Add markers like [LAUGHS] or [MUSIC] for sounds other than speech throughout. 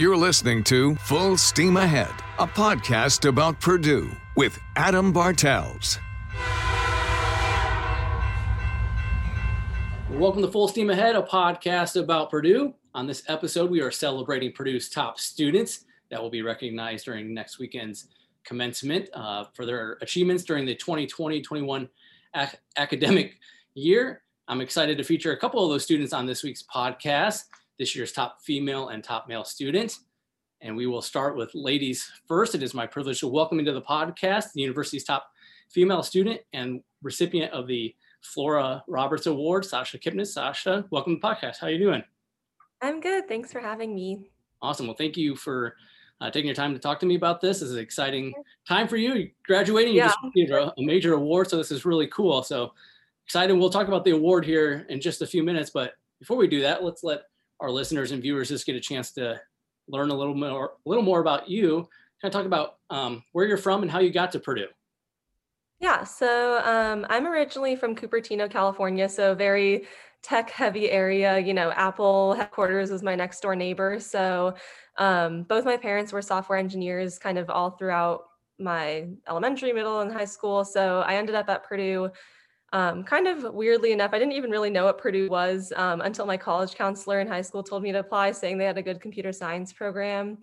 You're listening to Full Steam Ahead, a podcast about Purdue with Adam Bartels. Welcome to Full Steam Ahead, a podcast about Purdue. On this episode, we are celebrating Purdue's top students that will be recognized during next weekend's commencement uh, for their achievements during the 2020 21 ac- academic year. I'm excited to feature a couple of those students on this week's podcast this year's top female and top male student. And we will start with ladies first. It is my privilege to welcome into the podcast the university's top female student and recipient of the Flora Roberts Award, Sasha Kipnis. Sasha, welcome to the podcast. How are you doing? I'm good. Thanks for having me. Awesome. Well, thank you for uh, taking your time to talk to me about this. This is an exciting time for you. You're graduating, you Yeah. just received a, a major award, so this is really cool. So excited. We'll talk about the award here in just a few minutes, but before we do that, let's let our listeners and viewers just get a chance to learn a little more, a little more about you. Kind of talk about um, where you're from and how you got to Purdue. Yeah, so um, I'm originally from Cupertino, California, so very tech heavy area. You know, Apple headquarters was my next door neighbor. So um, both my parents were software engineers kind of all throughout my elementary, middle, and high school. So I ended up at Purdue. Um, kind of weirdly enough, I didn't even really know what Purdue was um, until my college counselor in high school told me to apply, saying they had a good computer science program.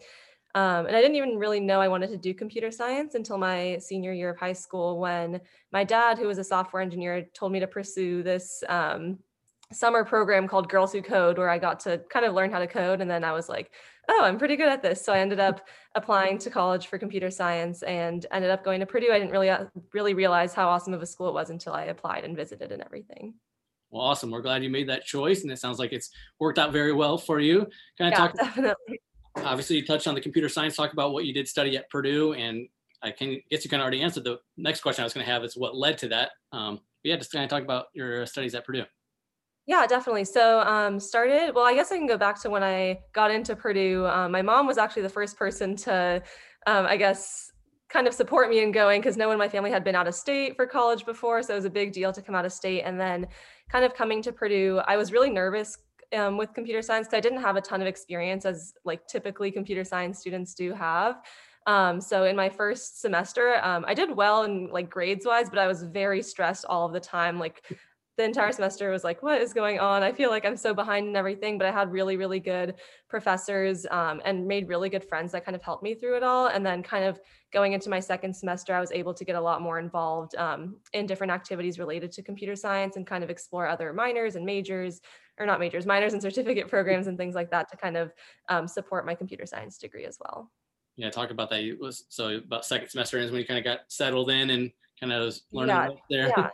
Um, and I didn't even really know I wanted to do computer science until my senior year of high school when my dad, who was a software engineer, told me to pursue this um, summer program called Girls Who Code, where I got to kind of learn how to code. And then I was like, oh, I'm pretty good at this. So I ended up applying to college for computer science and ended up going to Purdue. I didn't really, uh, really realize how awesome of a school it was until I applied and visited and everything. Well, awesome. We're glad you made that choice, and it sounds like it's worked out very well for you. Kind of Yeah, talk definitely. obviously you touched on the computer science talk about what you did study at purdue and i can guess you kind of already answered the next question i was going to have is what led to that um, but yeah just kind of talk about your studies at purdue Yeah, definitely. So um, started, well, I guess I can go back to when I got into Purdue. Um, my mom was actually the first person to, um, I guess, kind of support me in going because no one in my family had been out of state for college before. So it was a big deal to come out of state. And then kind of coming to Purdue, I was really nervous um, with computer science because I didn't have a ton of experience as like typically computer science students do have. Um, so in my first semester, um, I did well in like grades wise, but I was very stressed all of the time. Like the entire semester was like, what is going on? I feel like I'm so behind in everything, but I had really, really good professors um, and made really good friends that kind of helped me through it all. And then kind of going into my second semester, I was able to get a lot more involved um, in different activities related to computer science and kind of explore other minors and majors, or not majors, minors and certificate programs and things like that to kind of um, support my computer science degree as well. yeah talk about that it was so about second semester is when you kind of got settled in and kind of was learning Yeah, there Yeah.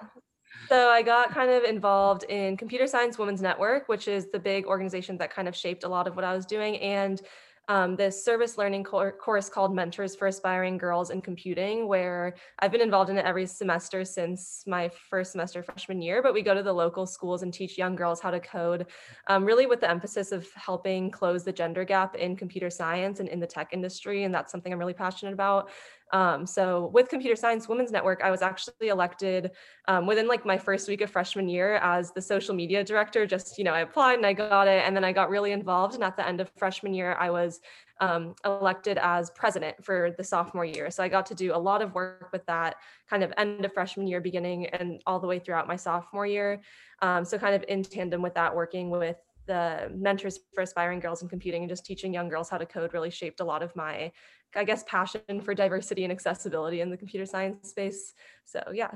So I got kind of involved in Computer Science Women's Network, which is the big organization that kind of shaped a lot of what I was doing, and um, this service learning cour- course called Mentors for Aspiring Girls in Computing, where I've been involved in it every semester since my first semester freshman year. But we go to the local schools and teach young girls how to code, um, really with the emphasis of helping close the gender gap in computer science and in the tech industry. And that's something I'm really passionate about. Um, so with Computer Science Women's Network, I was actually elected um, within like my first week of freshman year as the social media director. Just you know, I applied and I got it, and then I got really involved. And at the end of freshman year, I was um, elected as president for the sophomore year. So I got to do a lot of work with that kind of end of freshman year, beginning and all the way throughout my sophomore year. Um, so kind of in tandem with that, working with the mentors for aspiring girls in computing and just teaching young girls how to code really shaped a lot of my i guess passion for diversity and accessibility in the computer science space. So yeah.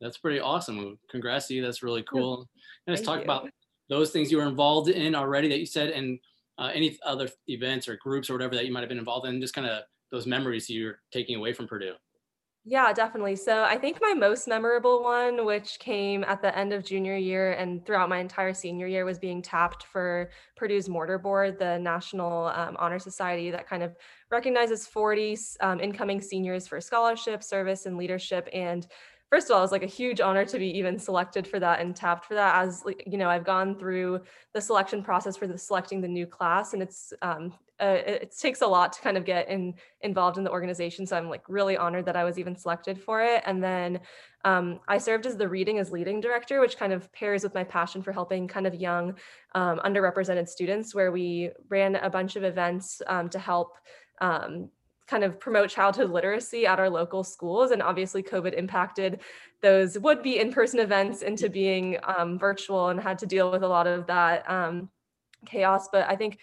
That's pretty awesome. Congrats to you. That's really cool. And let's talk you. about those things you were involved in already that you said and uh, any other events or groups or whatever that you might have been involved in just kind of those memories you're taking away from purdue Yeah, definitely. So I think my most memorable one, which came at the end of junior year and throughout my entire senior year, was being tapped for Purdue's Mortar Board, the National um, Honor Society that kind of recognizes 40 um, incoming seniors for scholarship, service, and leadership. And first of all, it's like a huge honor to be even selected for that and tapped for that. As you know, I've gone through the selection process for the selecting the new class, and it's um, uh, it takes a lot to kind of get in involved in the organization. So I'm like really honored that I was even selected for it. And then um, I served as the reading as leading director, which kind of pairs with my passion for helping kind of young um, underrepresented students, where we ran a bunch of events um, to help um, kind of promote childhood literacy at our local schools. And obviously, COVID impacted those would be in person events into being um, virtual and had to deal with a lot of that um, chaos. But I think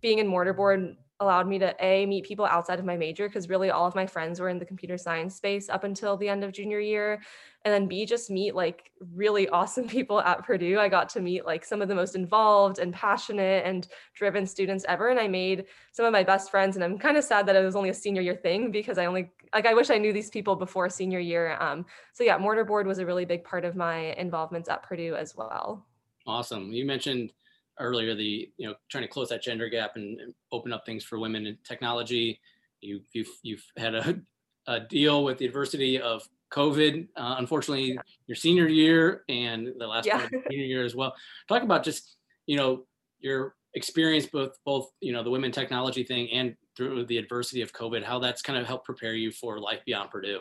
being in mortarboard allowed me to a meet people outside of my major because really all of my friends were in the computer science space up until the end of junior year. And then b just meet like really [LAUGHS] awesome people at purdue. I got to meet like some of the most involved and passionate and driven students ever. And i made some of my best friends and i'm kind of sad that it was only a senior year thing because i only like i wish i knew these people before senior year. Um, so yeah mortarboard was a really big part of my involvements at purdue as well. Awesome. You mentioned earlier the you know trying to close that gender gap and, and open up things for women in technology you, you've you've had a, a deal with the adversity of covid uh, unfortunately yeah. your senior year and the last yeah. senior year as well talk about just you know your experience both both you know the women technology thing and through the adversity of covid how that's kind of helped prepare you for life beyond purdue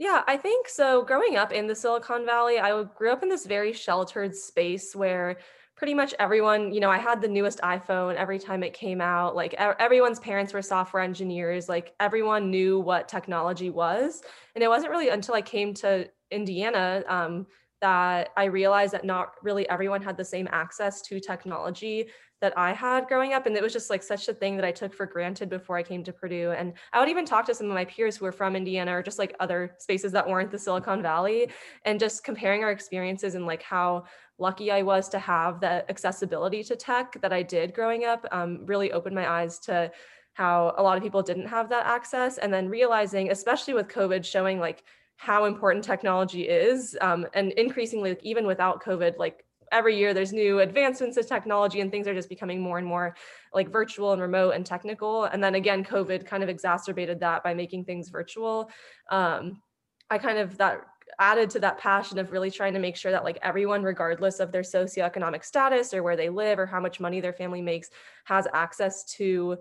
yeah, I think so. Growing up in the Silicon Valley, I grew up in this very sheltered space where pretty much everyone, you know, I had the newest iPhone every time it came out. Like everyone's parents were software engineers. Like everyone knew what technology was. And it wasn't really until I came to Indiana um, that I realized that not really everyone had the same access to technology that I had growing up. And it was just like such a thing that I took for granted before I came to Purdue. And I would even talk to some of my peers who were from Indiana or just like other spaces that weren't the Silicon Valley and just comparing our experiences and like how lucky I was to have that accessibility to tech that I did growing up um, really opened my eyes to how a lot of people didn't have that access. And then realizing, especially with COVID, showing like how important technology is um, and increasingly like, even without covid like every year there's new advancements of technology and things are just becoming more and more like virtual and remote and technical. And then again covid kind of exacerbated that by making things virtual. Um, i kind of that added to that passion of really trying to make sure that like everyone regardless of their socioeconomic status or where they live or how much money their family makes has access to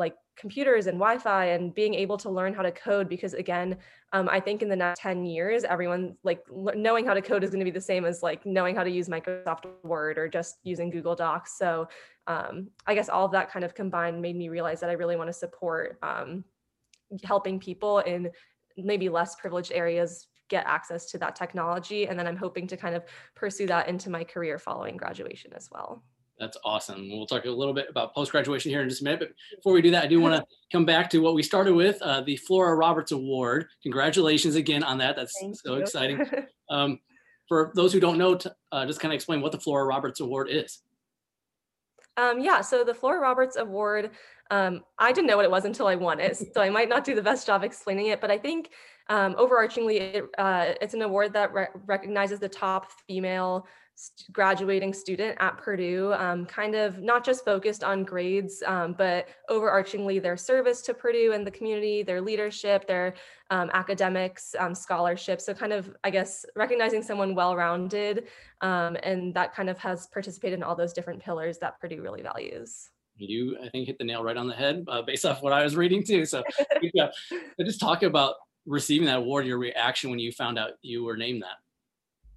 like computers and wi-fi and being able to learn how to code because again um, i think in the next 10 years everyone like knowing how to code is going to be the same as like knowing how to use microsoft word or just using google docs. So um, i guess all of that kind of combined made me realize that i really want to support um, helping people in maybe less privileged areas get access to that technology. And then i'm hoping to kind of pursue that into my career following graduation as well that's awesome. We'll talk a little bit about post graduation here in just a minute. But before we do that, I do want to come back to what we started with uh, the Flora Roberts Award. Congratulations again on that. That's Thank so you. exciting. [LAUGHS] Um, for those who don't know, uh, just kind of explain what the Flora Roberts Award is. Um, yeah, so the Flora Roberts Award, um, I didn't know what it was until I won it, so I might not do the best job explaining it, but I think um, overarchingly, it, uh, it's an award that re- recognizes the top female graduating student at Purdue, um, kind of not just focused on grades, um, but overarchingly their service to Purdue and the community, their leadership, their um, academics, um, scholarship. So, kind of, I guess, recognizing someone well rounded um, and that kind of has participated in all those different pillars that Purdue really values. You, I think, hit the nail right on the head uh, based off what I was reading too. So, yeah, just talk about receiving that award, your reaction when you found out you were named that.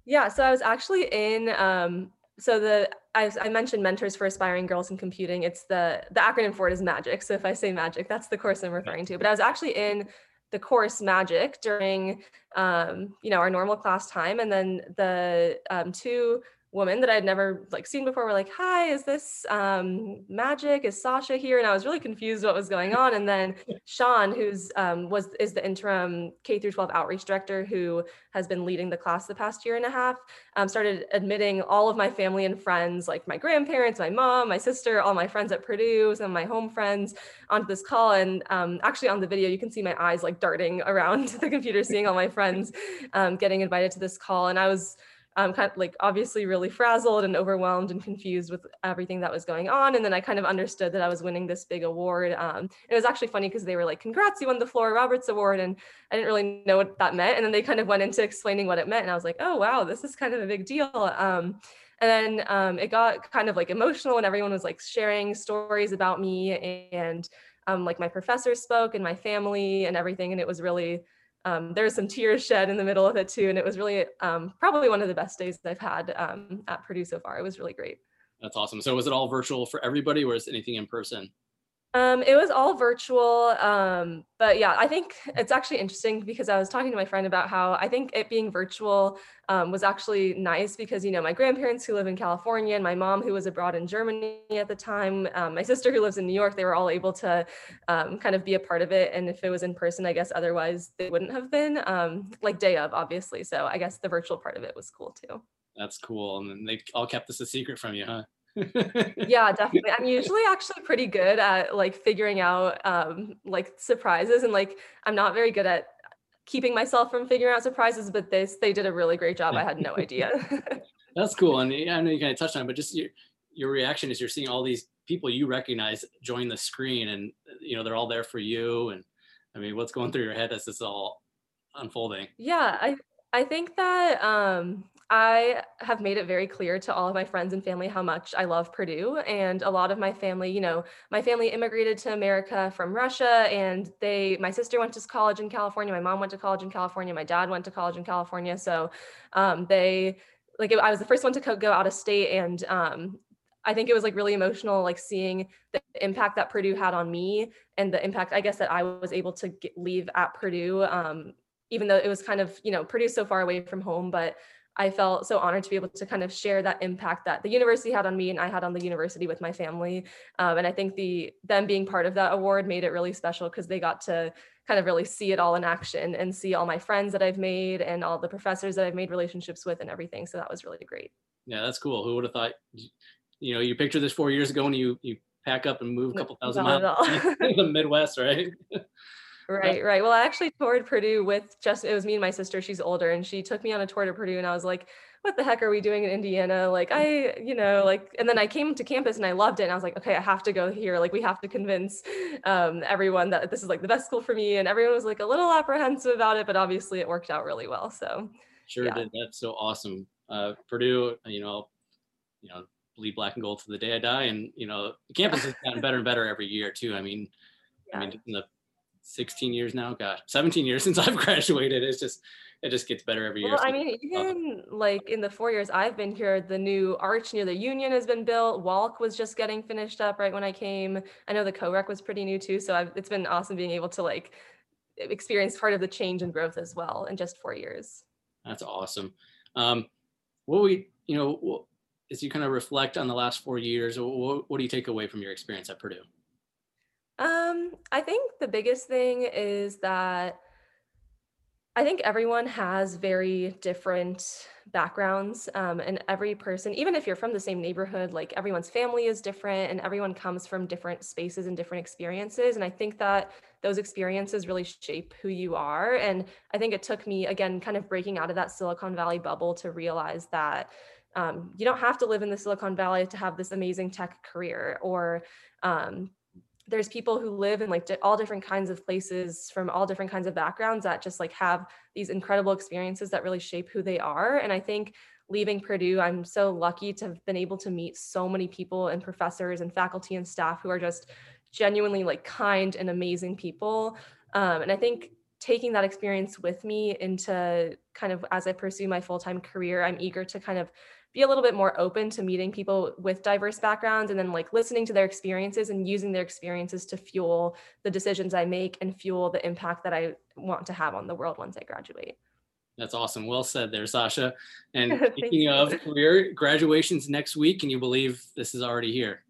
Yeah, so I was actually in um so the I, I, mentioned mentors for aspiring girls in computing. It's the the acronym for it is magic. So if I say magic, that's the course I'm referring to. But I was actually in the course magic during um, you know our normal class time, and then the um, two woman that I had never like seen before were like, "Hi, is this um, Magic? Is Sasha here?" And I was really confused what was going on. And then Sean, who's um, was is the interim K through 12 outreach director who has been leading the class the past year and a half, um, started admitting all of my family and friends, like my grandparents, my mom, my sister, all my friends at Purdue, some of my home friends, onto this call. And um, actually, on the video, you can see my eyes like darting [LAUGHS] around the computer, seeing all my friends um, getting invited to this call. And I was um, kind of like obviously really frazzled and overwhelmed and confused with everything that was going on. And then I kind of understood that I was winning this big award. Um, it was actually funny because they were like, "Congrats, you won the Flora Roberts Award," and I didn't really know what that meant. And then they kind of went into explaining what it meant, and I was like, "Oh wow, this is kind of a big deal." Um, and then um, it got kind of like emotional, and everyone was like sharing stories about me, and um, like my professor spoke, and my family, and everything, and it was really um, there was some tears shed in the middle of it too. And it was really um, probably one of the best days I've had um, at Purdue so far. It was really great. That's awesome. So was it all virtual for everybody or is anything in person? Um, it was all virtual. Um, but yeah, I think it's actually interesting because I was talking to my friend about how I think it being virtual um, was actually nice because, you know, my grandparents who live in California and my mom who was abroad in Germany at the time, um, my sister who lives in New York, they were all able to um, kind of be a part of it. And if it was in person, I guess otherwise they wouldn't have been um, like day of, obviously. So I guess the virtual part of it was cool too. That's cool. And they all kept this a secret from you, huh? [LAUGHS] yeah, definitely. I'm usually actually pretty good at like figuring out um like surprises and like I'm not very good at keeping myself from figuring out surprises, but this they did a really great job. I had no idea. [LAUGHS] That's cool. And I know you kind of touched on it, but just your your reaction is you're seeing all these people you recognize join the screen and you know they're all there for you. And I mean, what's going through your head as this all unfolding? Yeah, I I think that um I have made it very clear to all of my friends and family how much I love Purdue. And a lot of my family, you know, my family immigrated to America from Russia and they, my sister went to college in California. My mom went to college in California. My dad went to college in California. So um, they, like, I was the first one to go out of state. And um, I think it was like really emotional, like seeing the impact that Purdue had on me and the impact, I guess, that I was able to get, leave at Purdue. Um, even though it was kind of, you know, Purdue so far away from home, but I felt so honored to be able to kind of share that impact that the university had on me and I had on the university with my family. Um, and I think the them being part of that award made it really special because they got to kind of really see it all in action and see all my friends that I've made and all the professors that I've made relationships with and everything. So that was really great. Yeah, that's cool. Who would have thought? You know, you pictured this four years ago and you you pack up and move a couple thousand miles in [LAUGHS] the Midwest, right? [LAUGHS] Right, right. Well, I actually toured Purdue with just it was me and my sister. She's older, and she took me on a tour to Purdue, and I was like, "What the heck are we doing in Indiana?" Like, I, you know, like, and then I came to campus and I loved it, and I was like, "Okay, I have to go here. Like, we have to convince um, everyone that this is like the best school for me." And everyone was like a little apprehensive about it, but obviously it worked out really well. So, sure yeah. did. That's so awesome. Uh, Purdue, you know, you know, bleed black and gold to the day I die, and you know, the campus has gotten better and better every year too. I mean, yeah. I mean, in the 16 years now? Gosh 17 years [LAUGHS] since i've graduated. It's just it just gets better every year. Well, i mean even like in the four years i've been here the new arch near the union has been built. Walk was just getting finished up right when i came. I know the co-rec was pretty new too so I've, it's been awesome being able to like experience part of the change and growth as well in just four years. That's awesome. Um what we you know as you kind of reflect on the last four years what, what do you take away from your experience at purdue um, I think the biggest thing is that I think everyone has very different backgrounds, um, and every person, even if you're from the same neighborhood, like everyone's family is different, and everyone comes from different spaces and different experiences. And I think that those experiences really shape who you are. And I think it took me, again, kind of breaking out of that Silicon Valley bubble to realize that um, you don't have to live in the Silicon Valley to have this amazing tech career or um, there's people who live in like all different kinds of places from all different kinds of backgrounds that just like have these incredible experiences that really shape who they are and i think leaving purdue i'm so lucky to have been able to meet so many people and professors and faculty and staff who are just genuinely like kind and amazing people um, and i think taking that experience with me into kind of as i pursue my full-time career i'm eager to kind of be a little bit more open to meeting people with diverse backgrounds and then like listening to their experiences and using their experiences to fuel the decisions I make and fuel the impact that I want to have on the world once I graduate. That's awesome. Well said there, Sasha. [LAUGHS] And speaking of career, graduations next week. Can you believe this is already here?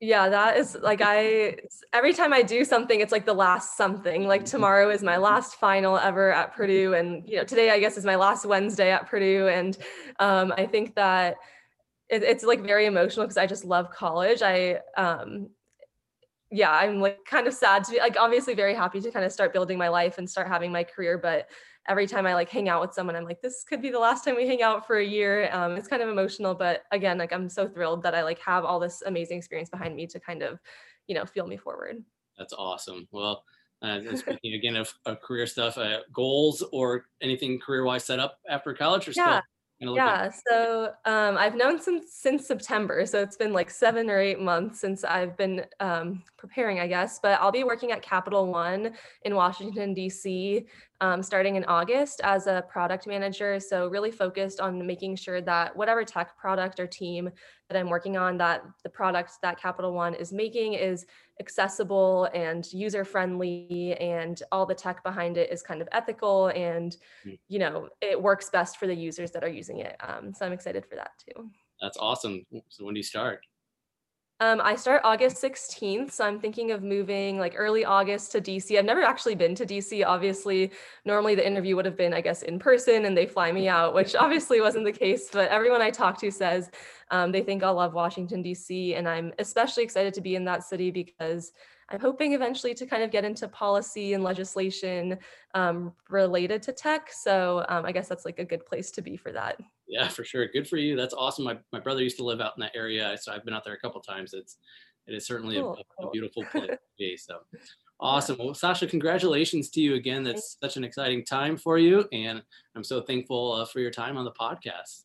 Yeah, that is like I every time I do something, it's like the last something. Like mm-hmm. tomorrow is my last final ever at Purdue, and you know today I guess is my last Wednesday at Purdue, and um, I think that it, it's like very emotional because I just love college. I um, yeah, I'm like kind of sad to be like obviously very happy to kind of start building my life and start having my career, but every time I like hang out with someone, I'm like, this could be the last time we hang out for a year. Um, it's kind of emotional, but again, like I'm so thrilled that I like have all this amazing experience behind me to kind of, you know, feel me forward. That's awesome. Well, uh, speaking again of, of career stuff, uh, goals or anything career wise set up after college or yeah. Yeah, so um, I've known since since September, so it's been like seven or eight months since I've been um, preparing, I guess. But I'll be working at Capital One in Washington D.C. Um, starting in August as a product manager. So really focused on making sure that whatever tech product or team that I'm working on, that the product that Capital One is making is accessible and user friendly and all the tech behind it is kind of ethical and mm. you know it works best for the users that are using it um, so i'm excited for that too that's awesome so when do you start um, I start August 16th, so I'm thinking of moving like early August to DC. I've never actually been to DC. Obviously, normally the interview would have been, I guess, in person and they fly me out, which obviously wasn't the case. But everyone I talk to says um, they think I'll love Washington, DC. And I'm especially excited to be in that city because I'm hoping eventually to kind of get into policy and legislation um, related to tech. So um, I guess that's like a good place to be for that. Yeah, for sure. Good for you. That's awesome. My, my brother used to live out in that area, so I've been out there a couple times. It's it is certainly cool, a, a, beautiful place to be. So awesome. Well, Sasha, congratulations to you again. That's such an exciting time for you, and I'm so thankful uh, for your time on the podcast.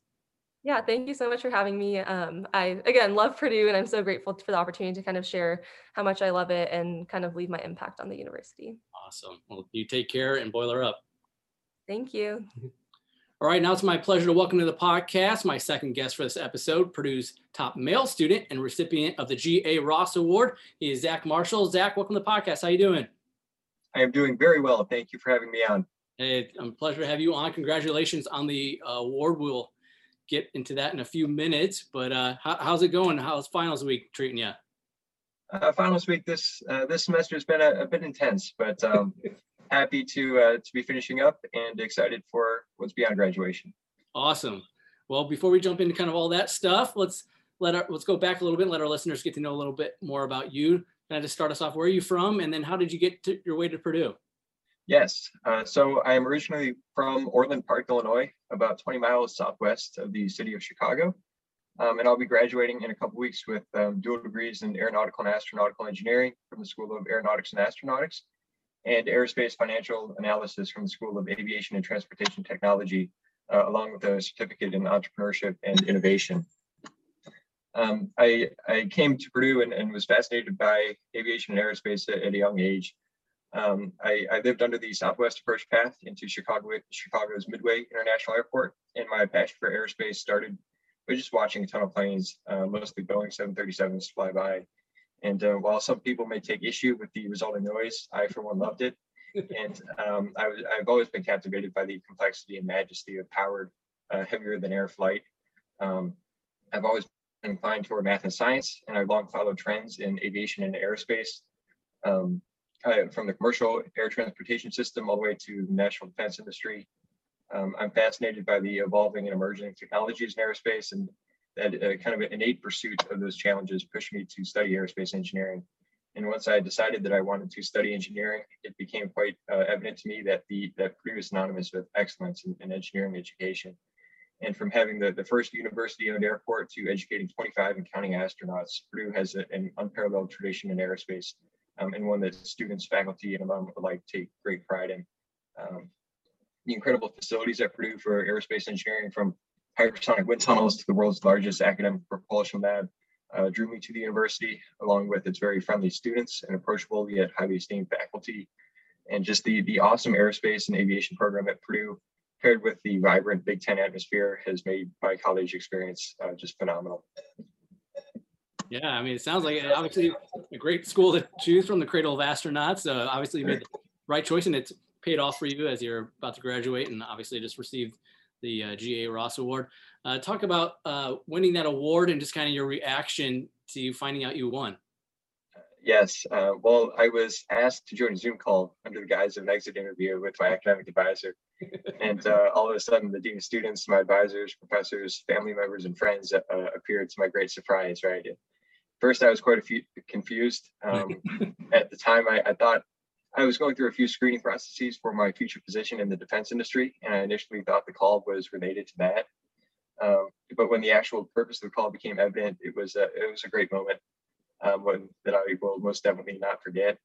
Yeah, thank you so much for having me. Um, I again love Purdue, and I'm so grateful for the opportunity to kind of share how much I love it and kind of leave my impact on the university. Awesome. Well, you take care and boiler up. Thank you. [LAUGHS] All right, now it's my pleasure to welcome to the podcast my second guest for this episode, Purdue's top male student and recipient of the G.A. Ross Award. He is Zach Marshall. Zach, welcome to the podcast. How you doing? I am doing very well. Thank you for having me on. Hey, I'm a pleasure to have you on. Congratulations on the uh, award. We'll get into that in a few minutes. But uh, how, how's it going? How's finals week treating you? Uh, finals week this uh, this semester has been a, a bit intense, but um, [LAUGHS] happy to uh, to be finishing up and excited for what's beyond graduation. Awesome. Well, before we jump into kind of all that stuff, let's let our let's go back a little bit. Let our listeners get to know a little bit more about you. Kind of just start us off. Where are you from, and then how did you get to your way to Purdue? Yes. Uh, so I am originally from Orland Park, Illinois, about 20 miles southwest of the city of Chicago. Um, and I'll be graduating in a couple weeks with um, dual degrees in aeronautical and astronautical engineering from the School of Aeronautics and Astronautics and aerospace financial analysis from the School of Aviation and Transportation Technology, uh, along with a certificate in entrepreneurship and innovation. Um, I, I came to Purdue and, and was fascinated by aviation and aerospace at, at a young age. Um, I, I, lived under the Southwest Approach Path into Chicago, Chicago's Midway International Airport, and my passion for aerospace started by just watching a ton of planes, uh, mostly Boeing 737s, fly by. And uh, while some people may take issue with the resulting noise, I for one loved it. [LAUGHS] and um, I was, I've always been captivated by the complexity and majesty of powered, uh, heavier than air flight. Um, I've always been inclined toward math and science, and I've long followed trends in aviation and aerospace. Um, from the commercial air transportation system all the way to national defense industry. Um, I'm fascinated by the evolving and emerging technologies in aerospace and that uh, kind of innate pursuit of those challenges pushed me to study aerospace engineering. And once I decided that I wanted to study engineering, it became quite uh, evident to me that the that is synonymous with excellence in, in engineering education. And from having the, the first university-owned airport to educating 25 and counting astronauts, Purdue has a, an unparalleled tradition in aerospace um, and one that students, faculty, and alum alike take great pride in. Um, the incredible facilities at Purdue for aerospace engineering, from hypersonic wind tunnels to the world's largest academic propulsion lab, uh, drew me to the university, along with its very friendly students and approachable yet highly esteemed faculty, and just the the awesome aerospace and aviation program at Purdue, paired with the vibrant Big Ten atmosphere, has made my college experience uh, just phenomenal. Yeah, I mean, it sounds like obviously a great school to choose from the Cradle of Astronauts. Uh, obviously, you made the right choice, and it's paid off for you as you're about to graduate, and obviously just received the uh, GA Ross Award. Uh, talk about uh, winning that award and just kind of your reaction to finding out you won. Yes, uh, well, I was asked to join a Zoom call under the guise of an exit interview with my academic advisor. and uh, all of a sudden, the dean of students, my advisors, professors, family members, and friends uh, appeared to my great surprise, right? First I was quite a few confused. Um, [LAUGHS] at the time, I, I, thought I was going through a few screening processes for my future position in the defense industry, and I initially thought the call was related to that. Um, but when the actual purpose of the call became evident, it was a, it was a great moment um, when, that I will most definitely not forget.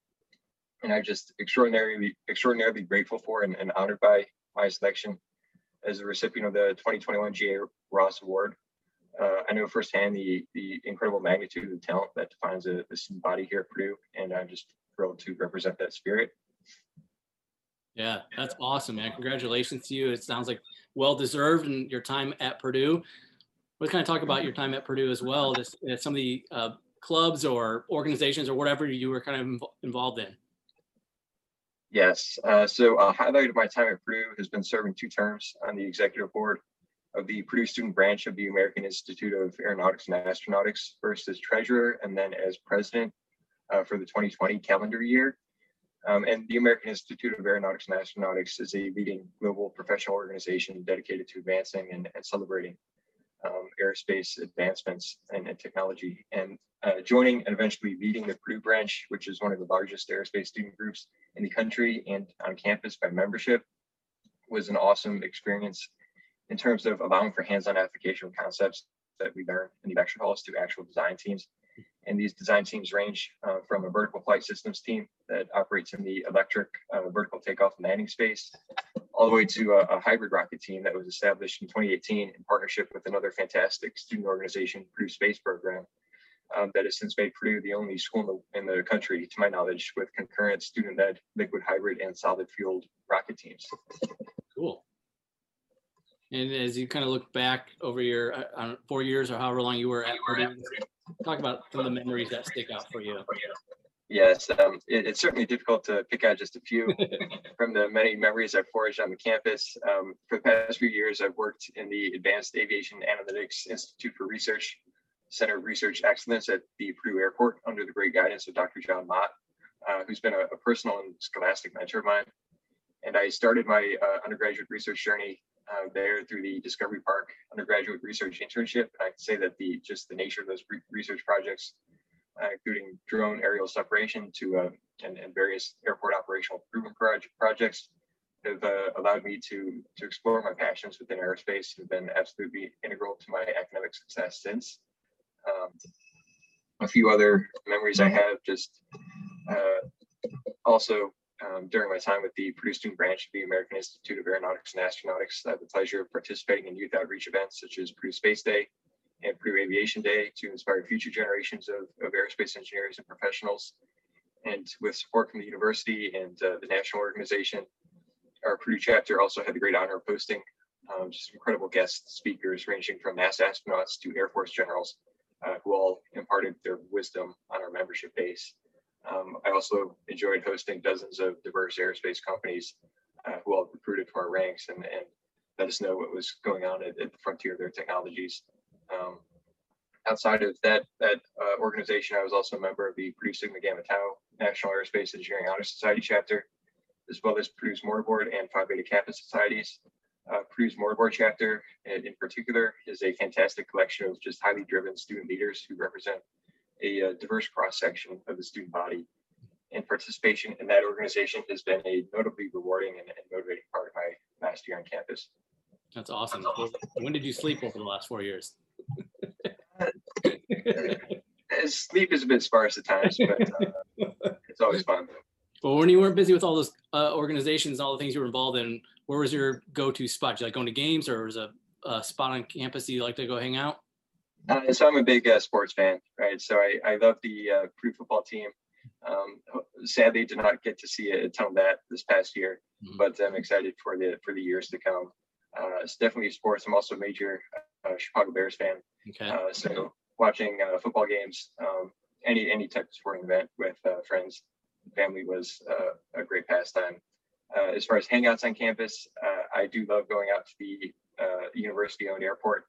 And I'm just extraordinarily extraordinarily grateful for and, and honored by my selection as a recipient of the 2021 G.A. Ross Award. Uh, I know firsthand the the incredible magnitude of talent that defines a, the student body here at Purdue, and I'm just thrilled to represent that spirit. Yeah, that's awesome, man. Congratulations to you. It sounds like well deserved in your time at Purdue. Let's kind of talk about your time at Purdue as well. This uh, some of the uh, clubs or organizations or whatever you were kind of involved in. Yes. Uh, so a highlight of my time at Purdue has been serving two terms on the executive board of the Purdue student branch of the American Institute of Aeronautics and Astronautics, first as treasurer and then as president uh, for the 2020 calendar year. Um, and the American Institute of Aeronautics and Astronautics is a leading global professional organization dedicated to advancing and, and celebrating um, aerospace advancements and, and technology. And uh, joining and eventually leading the Purdue branch, which is one of the largest aerospace student groups in the country and on campus by membership, was an awesome experience in terms of allowing for hands-on application concepts that we learn in the lecture halls to actual design teams and these design teams range uh, from a vertical flight systems team that operates in the electric uh, vertical takeoff and landing space, all the way to a, a, hybrid rocket team that was established in 2018 in partnership with another fantastic student organization, Purdue Space Program, um, that has since made Purdue the only school in the, in the country, to my knowledge, with concurrent student-led liquid hybrid and solid fueled rocket teams. Cool. And as you kind of look back over your uh, four years or however long you were at Purdue, talk about some of the memories that stick out for you. Yes, um, it, it's certainly difficult to pick out just a few [LAUGHS] from the many memories I've forged on the campus. Um, for the past few years, I've worked in the Advanced Aviation Analytics Institute for Research, Center of Research Excellence at the Purdue Airport under the great guidance of Dr. John Mott, uh, who's been a, a, personal and scholastic mentor of mine. And I started my uh, undergraduate research journey uh, there through the Discovery Park undergraduate research internship. I can say that the just the nature of those re- research projects, uh, including drone aerial separation to uh, and, and, various airport operational improvement project, projects, have uh, allowed me to to explore my passions within aerospace. Have been absolutely integral to my academic success since. Um, a few other memories I have just uh, also um, during my time with the Purdue Student Branch of the American Institute of Aeronautics and Astronautics, I had the pleasure of participating in youth outreach events such as Purdue Space Day and Purdue Aviation Day to inspire future generations of, of aerospace engineers and professionals. And with support from the university and uh, the national organization, our Purdue chapter also had the great honor of hosting um, just incredible guest speakers ranging from NASA astronauts to Air Force generals uh, who all imparted their wisdom on our membership base. Um, I also enjoyed hosting dozens of diverse aerospace companies uh, who all recruited from our ranks and, and let us know what was going on at, at the frontier of their technologies. Um, outside of that that uh, organization, I was also a member of the Purdue Sigma Gamma Tau National Aerospace Engineering Honor Society chapter, as well as Purdue's Mortarboard and Phi Beta Kappa societies. Uh, Purdue's Mortarboard chapter, in particular, is a fantastic collection of just highly driven student leaders who represent a, uh, diverse cross section of the student body. And participation in that organization has been a notably rewarding and, and motivating part of my last year on campus. That's awesome. When did you sleep over the last four years? [LAUGHS] sleep is a bit sparse at times, but uh, [LAUGHS] it's always fun. But when you weren't busy with all those uh, organizations all the things you were involved in, where was your go-to spot? Do you like going to games, or was a, a spot on campus you like to go hang out? Uh, so I'm a big uh, sports fan, right? So I, I love the uh, Purdue football team. Um, sadly, did not get to see a ton of that this past year, mm-hmm. but I'm excited for the for the years to come. Uh, it's definitely sports. I'm also a major uh, Chicago Bears fan. Okay. Uh, so watching uh, football games, um, any any type of sporting event with uh, friends, family was uh, a great pastime. Uh, as far as hangouts on campus, uh, I do love going out to the uh, university-owned airport.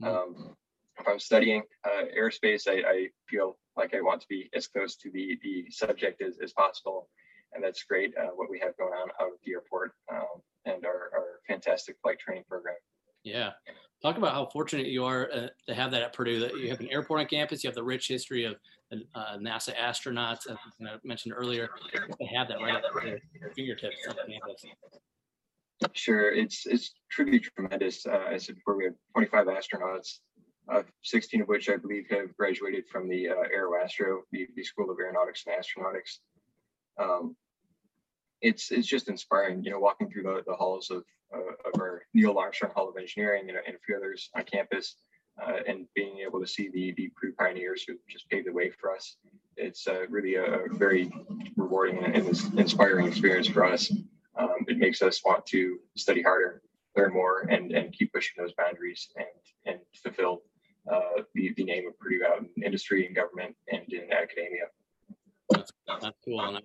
Mm-hmm. Um, if I'm studying uh, aerospace, I, I, feel like I want to be as close to the the subject as, as possible, and that's great. Uh, what we have going on out at the airport um, and our, our fantastic flight training program. Yeah. talk about how fortunate you are uh, to have that at Purdue. That you have an airport on campus, you have the rich history of uh, NASA astronauts, as I mentioned earlier. To have that right at their fingertips on campus. Sure, it's it's truly tremendous. Uh, I said before, we have 25 astronauts, uh, 16 of which I believe have graduated from the uh, AeroAstro, the, the School of Aeronautics and Astronautics. Um, it's it's just inspiring, you know, walking through the, the halls of uh, of our Neil Armstrong Hall of Engineering and, and a few others on campus, uh, and being able to see the the Purdue pioneers who just paved the way for us. It's uh, really a, a, very rewarding and, and inspiring experience for us um, it makes us want to study harder, learn more, and and keep pushing those boundaries and and fulfill uh, the the name of Purdue out in industry and government and in academia. That's, that's cool. And I'm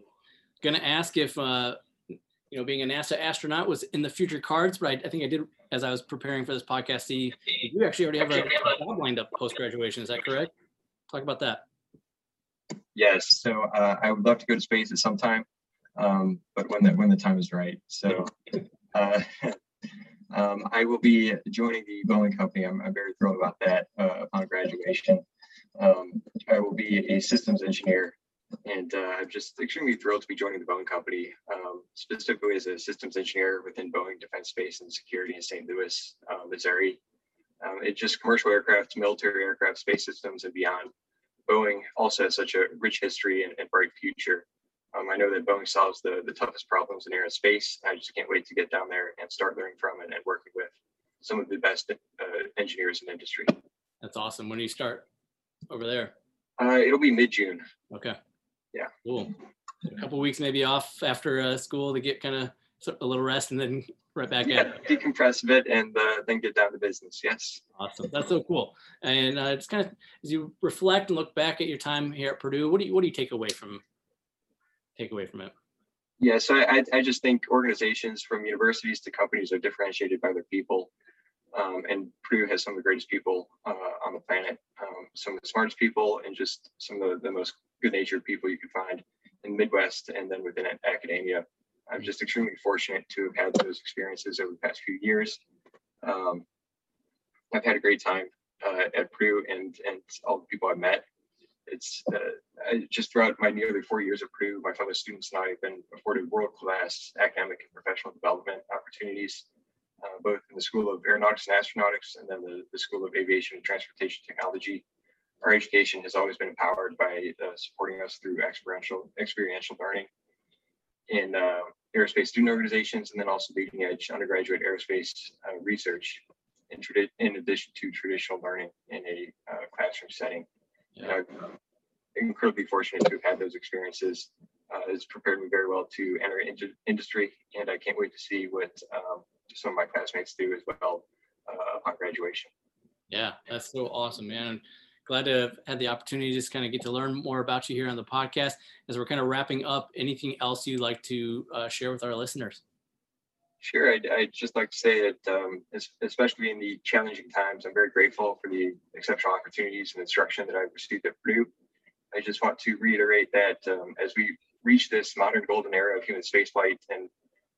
gonna ask if uh, you know being a NASA astronaut was in the future cards, but I, I think I did as I was preparing for this podcast. See, you actually already have a job lined up post graduation. Is that correct? Talk about that. Yes. So uh, I would love to go to space at some time um, but when the when the time is right. So uh, [LAUGHS] um, I will be joining the Boeing company. I'm, I'm very thrilled about that uh, upon graduation. Um, I will be a systems engineer, and uh, I'm just extremely thrilled to be joining the Boeing company, um, specifically as a systems engineer within Boeing Defense Space and Security in St. Louis, uh, Missouri. Um, it's just commercial aircraft, military aircraft, space systems, and beyond. Boeing also has such a rich history and, and bright future. Um, I know that Boeing solves the, the toughest problems in aerospace. I just can't wait to get down there and start learning from it and working with some of the best uh, engineers in industry. That's awesome. When do you start over there? Uh, it'll be mid June. Okay. Yeah. Cool. A couple weeks maybe off after uh, school to get kind of a little rest and then [LAUGHS] right back yeah, at it. Decompress a bit and uh, then get down to business. Yes. Awesome. That's so cool. And uh, it's kind of as you reflect and look back at your time here at Purdue, what do you what do you take away from take away from it? Yeah, so I, I just think organizations from universities to companies are differentiated by their people. Um, and Purdue has some of the greatest people uh, on the planet, um, some of the smartest people, and just some of the, the most good natured people you can find in the Midwest and then within academia. I'm just extremely fortunate to have had those experiences over the past few years. Um, I've had a great time uh, at Purdue and, and all the people I've met it's uh, I, just throughout my nearly four years of Purdue, my fellow students and I have been afforded world-class academic and professional development opportunities, uh, both in the School of Aeronautics and Astronautics and then the, the School of Aviation and Transportation Technology. Our education has always been empowered by uh, supporting us through experiential experiential learning in uh, aerospace student organizations and then also leading edge undergraduate aerospace uh, research in, in addition to traditional learning in a uh, classroom setting you know, incredibly fortunate to have had those experiences. Uh, it's prepared me very well to enter industry, and I can't wait to see what um, some of my classmates do as well uh, upon graduation. Yeah, that's so awesome, man. Glad to have had the opportunity to just kind of get to learn more about you here on the podcast. As we're kind of wrapping up, anything else you'd like to uh, share with our listeners? Sure. I'd, I'd, just like to say that, um, especially in the challenging times, I'm very grateful for the exceptional opportunities and instruction that I've received at Purdue. I just want to reiterate that um, as we reach this modern golden era of human spaceflight and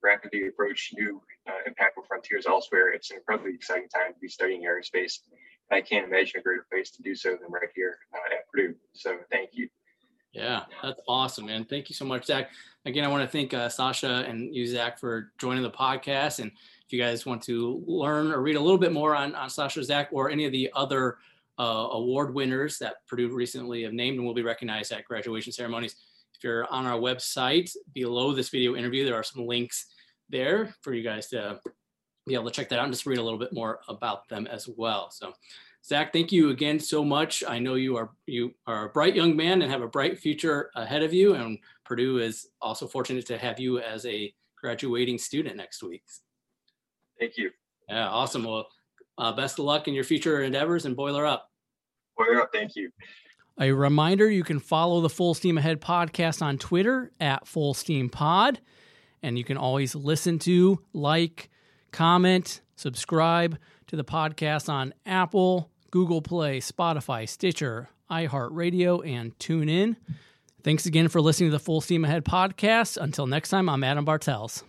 rapidly approach new uh, impactful frontiers elsewhere, it's an incredibly exciting time to be studying aerospace. I can't imagine a greater place to do so than right here uh, at Purdue. So thank you. Yeah, that's awesome, man. Thank you so much, Zach. Again, I want to thank uh, Sasha and you, Zach, for joining the podcast. And if you guys want to learn or read a little bit more on, on Sasha, Zach, or any of the other uh, award winners that Purdue recently have named and will be recognized at graduation ceremonies, if you're on our website below this video interview, there are some links there for you guys to be able to check that out and just read a little bit more about them as well. So Zach, thank you again so much. I know you are you are a bright young man and have a bright future ahead of you, and Purdue is also fortunate to have you as a graduating student next week. Thank you. Yeah, awesome. Well, uh, best of luck in your future endeavors and boiler up. Boiler up. Thank you. A reminder you can follow the Full Steam Ahead podcast on Twitter at Full Steam Pod. And you can always listen to, like, comment, subscribe to the podcast on Apple, Google Play, Spotify, Stitcher, iHeartRadio, and TuneIn. Thanks again for listening to the Full Steam Ahead podcast. Until next time, I'm Adam Bartels.